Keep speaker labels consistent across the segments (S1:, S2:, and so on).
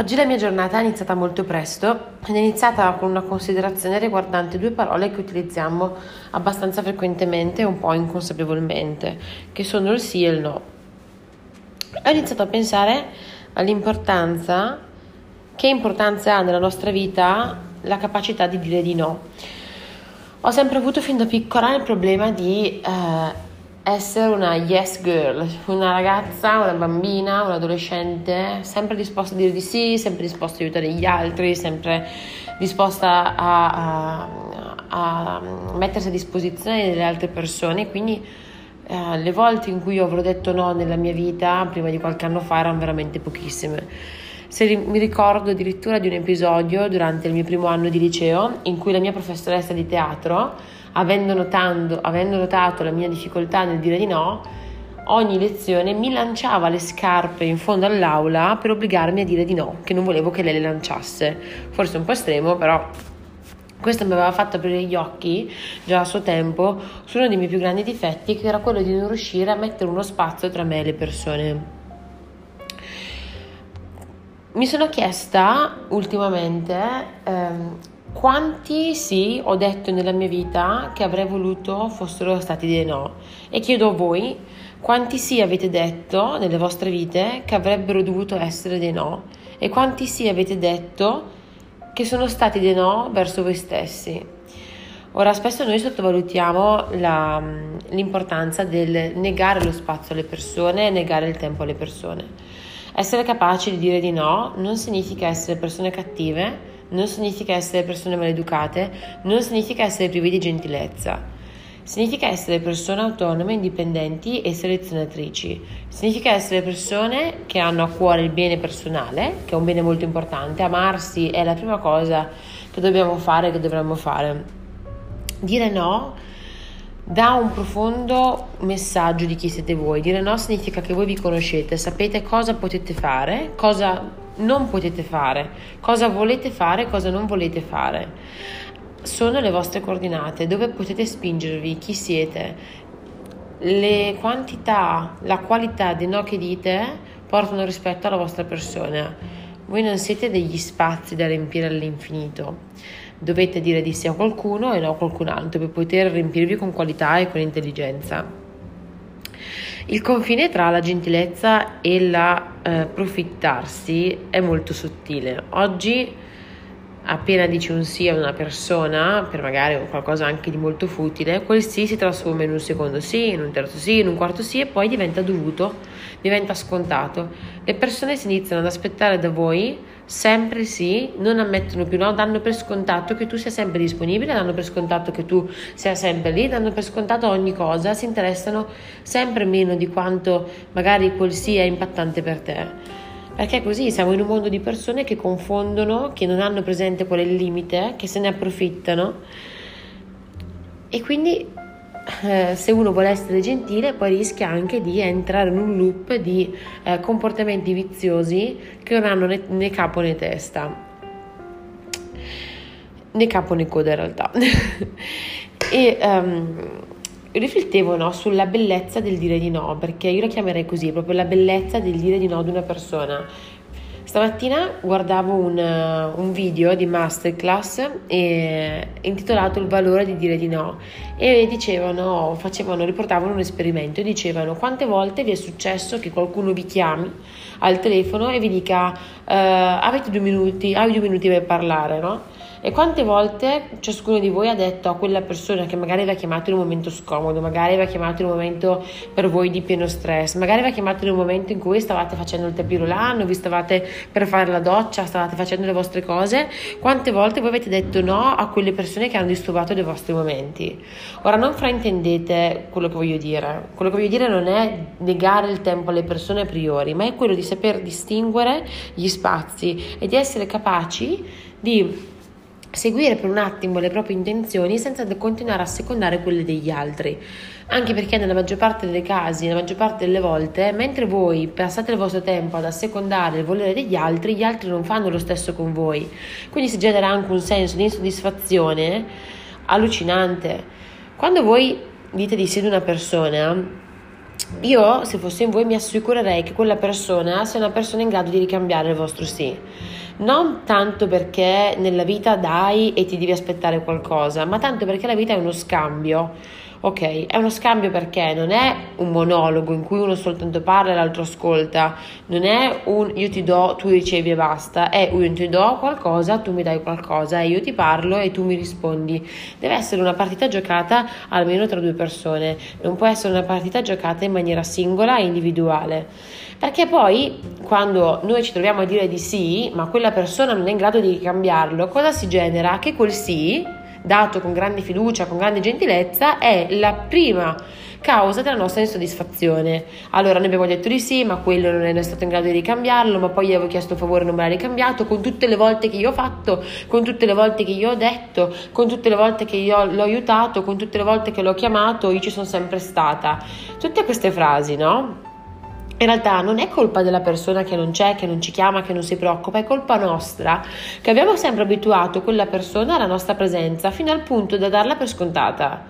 S1: Oggi la mia giornata è iniziata molto presto ed è iniziata con una considerazione riguardante due parole che utilizziamo abbastanza frequentemente e un po' inconsapevolmente, che sono il sì e il no. Ho iniziato a pensare all'importanza, che importanza ha nella nostra vita la capacità di dire di no. Ho sempre avuto fin da piccola il problema di eh, essere una yes girl, una ragazza, una bambina, un adolescente, sempre disposta a dire di sì, sempre disposta a aiutare gli altri, sempre disposta a, a, a mettersi a disposizione delle altre persone. Quindi eh, le volte in cui avrò detto no nella mia vita, prima di qualche anno fa, erano veramente pochissime. Se mi ricordo addirittura di un episodio durante il mio primo anno di liceo in cui la mia professoressa di teatro avendo, notando, avendo notato la mia difficoltà nel dire di no, ogni lezione mi lanciava le scarpe in fondo all'aula per obbligarmi a dire di no, che non volevo che lei le lanciasse. Forse un po' estremo, però questo mi aveva fatto aprire gli occhi già a suo tempo su uno dei miei più grandi difetti, che era quello di non riuscire a mettere uno spazio tra me e le persone. Mi sono chiesta ultimamente ehm, quanti sì ho detto nella mia vita che avrei voluto fossero stati dei no? E chiedo a voi quanti sì avete detto nelle vostre vite che avrebbero dovuto essere dei no? E quanti sì avete detto che sono stati dei no verso voi stessi? Ora, spesso noi sottovalutiamo la, l'importanza del negare lo spazio alle persone e negare il tempo alle persone. Essere capaci di dire di no non significa essere persone cattive, non significa essere persone maleducate, non significa essere privi di gentilezza. Significa essere persone autonome, indipendenti e selezionatrici. Significa essere persone che hanno a cuore il bene personale, che è un bene molto importante. Amarsi è la prima cosa che dobbiamo fare, che dovremmo fare. Dire no dà un profondo messaggio di chi siete voi. Dire no significa che voi vi conoscete, sapete cosa potete fare, cosa non potete fare, cosa volete fare, cosa non volete fare. Sono le vostre coordinate, dove potete spingervi, chi siete. Le quantità, la qualità dei no che dite portano rispetto alla vostra persona. Voi non siete degli spazi da riempire all'infinito. Dovete dire di sì a qualcuno e no a qualcun altro per poter riempirvi con qualità e con intelligenza. Il confine tra la gentilezza e la eh, è molto sottile. Oggi appena dici un sì a una persona, per magari qualcosa anche di molto futile, quel sì si trasforma in un secondo sì, in un terzo sì, in un quarto sì e poi diventa dovuto, diventa scontato. Le persone si iniziano ad aspettare da voi sempre sì, non ammettono più no, danno per scontato che tu sia sempre disponibile, danno per scontato che tu sia sempre lì, danno per scontato ogni cosa, si interessano sempre meno di quanto magari quel sì è impattante per te. Perché così siamo in un mondo di persone che confondono, che non hanno presente qual è il limite, che se ne approfittano. E quindi eh, se uno vuole essere gentile poi rischia anche di entrare in un loop di eh, comportamenti viziosi che non hanno né, né, capo né testa. Né capo né coda in realtà. E um, riflettevo no, sulla bellezza del dire di no perché io la chiamerei così proprio la bellezza del dire di no ad una persona Stamattina guardavo un, un, video di masterclass eh, intitolato Il valore di dire di no e dicevano, facevano, riportavano un esperimento e dicevano quante volte vi è successo che qualcuno vi chiami al telefono e vi dica uh, avete due minuti, hai due minuti per parlare, no? E quante volte ciascuno di voi ha detto a quella persona che magari vi ha chiamato in un momento scomodo, magari vi ha chiamato in un momento per voi di pieno stress, magari vi ha chiamato in un momento in cui stavate facendo il tapirulano, vi stavate per fare la doccia, stavate facendo le vostre cose, quante volte voi avete detto no a quelle persone che hanno disturbato dei vostri momenti? Ora non fraintendete quello che voglio dire, quello che voglio dire non è negare il tempo alle persone a priori, ma è quello di saper distinguere gli spazi e di essere capaci di seguire per un attimo le proprie intenzioni senza continuare a secondare quelle degli altri. Anche perché nella maggior parte dei casi, nella maggior parte delle volte, mentre voi passate il vostro tempo ad assecondare il volere degli altri, gli altri non fanno lo stesso con voi. Quindi si genera anche un senso di insoddisfazione allucinante. Quando voi dite di sì ad una persona, io, se fossi in voi, mi assicurerei che quella persona sia una persona in grado di ricambiare il vostro sì. Non tanto perché nella vita dai e ti devi aspettare qualcosa, ma tanto perché la vita è uno scambio Ok, è uno scambio perché non è un monologo in cui uno soltanto parla e l'altro ascolta, non è un io ti do, tu ricevi e basta, è io ti do qualcosa, tu mi dai qualcosa e io ti parlo e tu mi rispondi. Deve essere una partita giocata almeno tra due persone, non può essere una partita giocata in maniera singola e individuale. Perché poi quando noi ci troviamo a dire di sì, ma quella persona non è in grado di cambiarlo, cosa si genera? Che quel sì dato con grande fiducia, con grande gentilezza, è la prima causa della nostra insoddisfazione. Allora noi abbiamo detto di sì, ma quello non è stato in grado di ricambiarlo, ma poi gli avevo chiesto un favore e non me l'ha ricambiato, con tutte le volte che io ho fatto, con tutte le volte che io ho detto, con tutte le volte che io l'ho aiutato, con tutte le volte che l'ho chiamato, io ci sono sempre stata. Tutte queste frasi, no? In realtà non è colpa della persona che non c'è, che non ci chiama, che non si preoccupa, è colpa nostra, che abbiamo sempre abituato quella persona alla nostra presenza fino al punto da darla per scontata.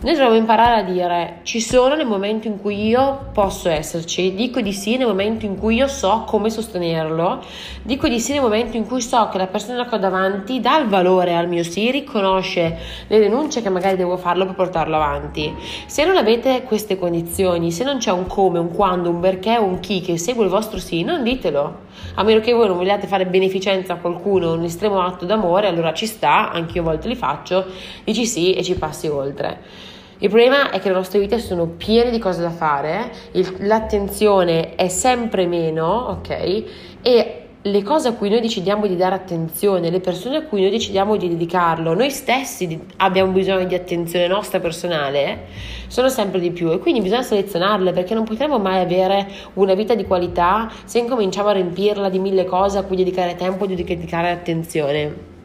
S1: Noi dobbiamo imparare a dire ci sono nel momento in cui io posso esserci, dico di sì nel momento in cui io so come sostenerlo, dico di sì nel momento in cui so che la persona che ho davanti dà il valore al mio sì, riconosce le denunce che magari devo farlo per portarlo avanti. Se non avete queste condizioni, se non c'è un come, un quando, un perché un chi che segue il vostro sì, non ditelo. A meno che voi non vogliate fare beneficenza a qualcuno, un estremo atto d'amore, allora ci sta, anche io a volte li faccio, dici sì e ci passi oltre. Il problema è che le nostre vite sono piene di cose da fare, il, l'attenzione è sempre meno, ok? E le cose a cui noi decidiamo di dare attenzione, le persone a cui noi decidiamo di dedicarlo, noi stessi abbiamo bisogno di attenzione nostra personale, sono sempre di più e quindi bisogna selezionarle perché non potremo mai avere una vita di qualità se incominciamo a riempirla di mille cose a cui dedicare tempo e dedicare attenzione.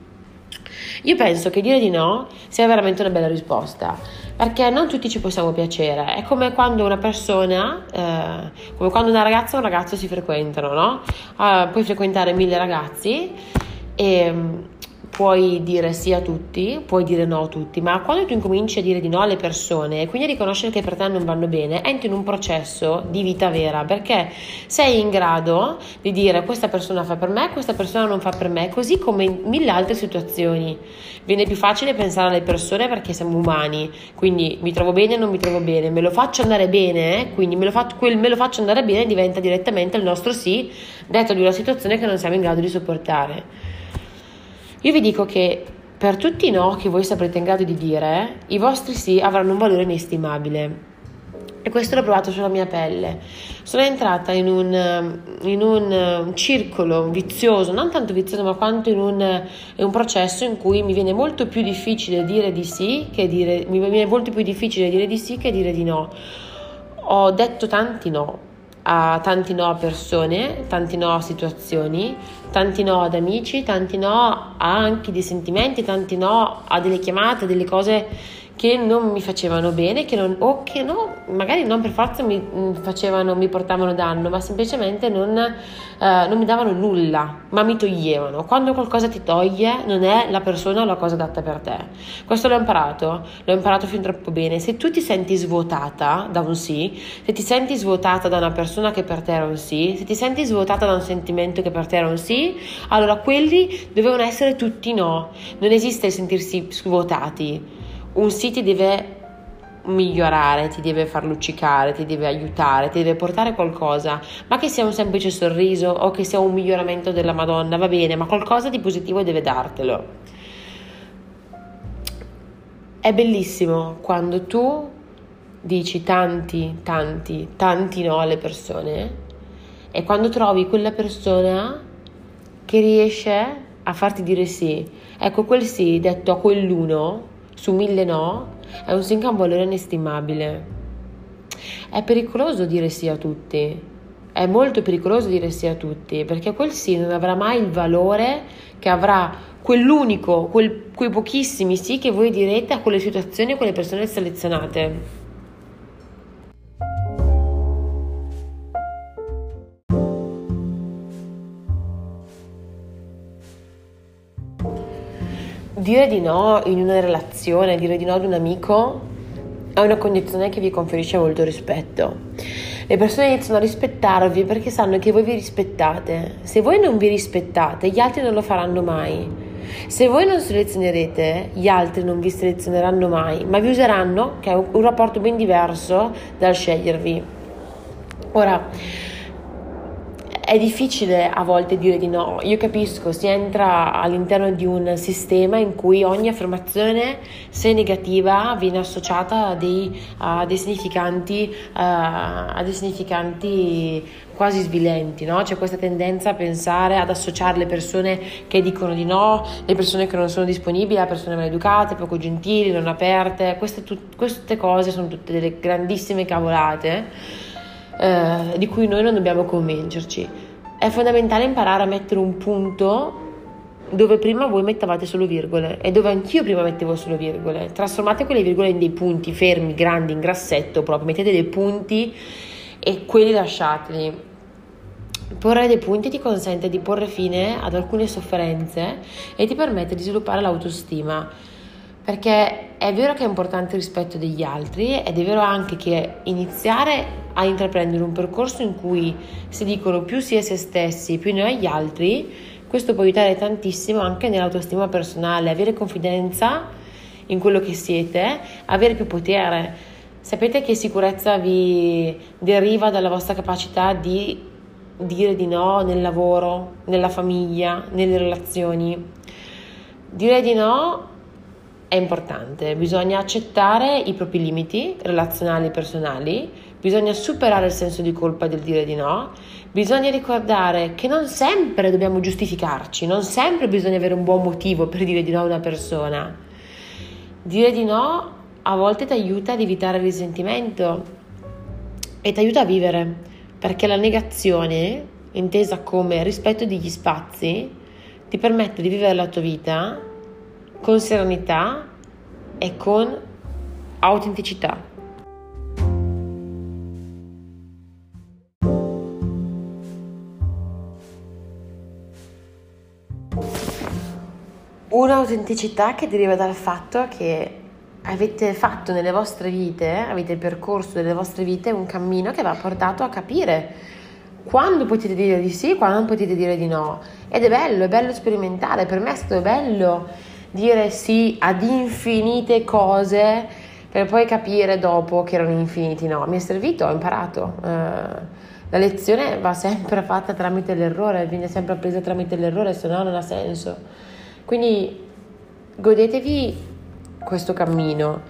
S1: Io penso che dire di no sia veramente una bella risposta perché non tutti ci possiamo piacere. È come quando una persona, eh, come quando una ragazza e un ragazzo si frequentano, no? Uh, puoi frequentare mille ragazzi e puoi dire sì a tutti, puoi dire no a tutti, ma quando tu incominci a dire di no alle persone e quindi a riconoscere che per te non vanno bene, entri in un processo di vita vera perché sei in grado di dire questa persona fa per me, questa persona non fa per me, così come in mille altre situazioni. Viene più facile pensare alle persone perché siamo umani, quindi mi trovo bene o non mi trovo bene, me lo faccio andare bene, quindi me lo, fa- quel me lo faccio andare bene diventa direttamente il nostro sì, detto di una situazione che non siamo in grado di sopportare. Io vi dico che per tutti i no che voi saprete in grado di dire, i vostri sì avranno un valore inestimabile. E questo l'ho provato sulla mia pelle. Sono entrata in un, in un circolo vizioso, non tanto vizioso, ma quanto in un, in un, processo in cui mi viene molto più difficile dire di sì che dire, mi viene molto più difficile dire di sì che dire di no. Ho detto tanti no, a tanti no a persone, tanti no a situazioni, tanti no ad amici, tanti no a anche dei sentimenti, tanti no a delle chiamate, delle cose che non mi facevano bene, che non, o che no, magari non per forza mi mm, facevano, mi portavano danno, ma semplicemente non, eh, non mi davano nulla, ma mi toglievano. Quando qualcosa ti toglie, non è la persona o la cosa adatta per te. Questo l'ho imparato, l'ho imparato fin troppo bene. Se tu ti senti svuotata da un sì, se ti senti svuotata da una persona che per te era un sì, se ti senti svuotata da un sentimento che per te era un sì, allora quelli dovevano essere tutti no. Non esiste sentirsi svuotati un sì ti deve migliorare, ti deve far luccicare, ti deve aiutare, ti deve portare qualcosa, ma che sia un semplice sorriso o che sia un miglioramento della Madonna, va bene, ma qualcosa di positivo deve dartelo. È bellissimo quando tu dici tanti, tanti, tanti no alle persone e quando trovi quella persona che riesce a farti dire sì. Ecco, quel sì detto a quell'uno su mille no è un sì che ha un valore inestimabile. È pericoloso dire sì a tutti, è molto pericoloso dire sì a tutti, perché quel sì non avrà mai il valore che avrà quell'unico, quel, quei pochissimi sì che voi direte a quelle situazioni, a quelle persone selezionate. Dire di no in una relazione, dire di no ad un amico è una condizione che vi conferisce molto rispetto. Le persone iniziano a rispettarvi perché sanno che voi vi rispettate. Se voi non vi rispettate, gli altri non lo faranno mai. Se voi non selezionerete, gli altri non vi selezioneranno mai, ma vi useranno, che è un rapporto ben diverso dal scegliervi. Ora, è difficile a volte dire di no, io capisco, si entra all'interno di un sistema in cui ogni affermazione, se negativa, viene associata a dei, a dei, significanti, a dei significanti quasi svilenti, no? C'è questa tendenza a pensare, ad associare le persone che dicono di no, le persone che non sono disponibili a persone maleducate, poco gentili, non aperte, queste, tu, queste cose sono tutte delle grandissime cavolate eh, di cui noi non dobbiamo convincerci. È fondamentale imparare a mettere un punto dove prima voi mettevate solo virgole e dove anch'io prima mettevo solo virgole. Trasformate quelle virgole in dei punti fermi, grandi, in grassetto proprio, mettete dei punti e quelli lasciateli. Porre dei punti ti consente di porre fine ad alcune sofferenze e ti permette di sviluppare l'autostima perché è vero che è importante il rispetto degli altri ed è vero anche che iniziare a intraprendere un percorso in cui si dicono più si è se stessi, più ne ho gli altri, questo può aiutare tantissimo anche nell'autostima personale, avere confidenza in quello che siete, avere più potere. Sapete che sicurezza vi deriva dalla vostra capacità di dire di no nel lavoro, nella famiglia, nelle relazioni. Dire di no è importante, bisogna accettare i propri limiti relazionali e personali, bisogna superare il senso di colpa del dire di no, bisogna ricordare che non sempre dobbiamo giustificarci, non sempre bisogna avere un buon motivo per dire di no a una persona. Dire di no a volte ti aiuta ad evitare il risentimento e ti aiuta a vivere, perché la negazione, intesa come rispetto degli spazi, ti permette di vivere la tua vita con serenità e con autenticità. Un'autenticità che deriva dal fatto che avete fatto nelle vostre vite, avete percorso nelle vostre vite un cammino che vi ha portato a capire quando potete dire di sì, quando potete dire di no. Ed è bello, è bello sperimentare, per me è stato bello dire sì ad infinite cose per poi capire dopo che erano infiniti no. Mi è servito, ho imparato. Uh, la lezione va sempre fatta tramite l'errore, viene sempre appresa tramite l'errore, se no non ha senso. Quindi godetevi questo cammino.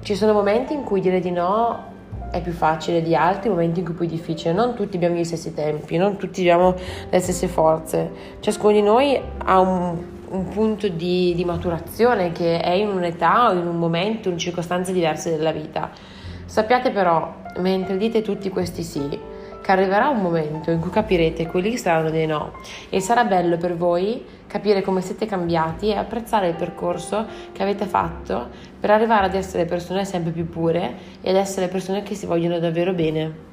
S1: Ci sono momenti in cui dire di no è più facile di altri, momenti in cui è più difficile. Non tutti abbiamo gli stessi tempi, non tutti abbiamo le stesse forze. Ciascuno di noi ha un, un punto di, di, maturazione che è in un'età o in un momento, in circostanze diverse della vita. Sappiate però, mentre dite tutti questi sì, che arriverà un momento in cui capirete quelli che saranno dei no e sarà bello per voi capire come siete cambiati e apprezzare il percorso che avete fatto per arrivare ad essere persone sempre più pure e ad essere persone che si vogliono davvero bene.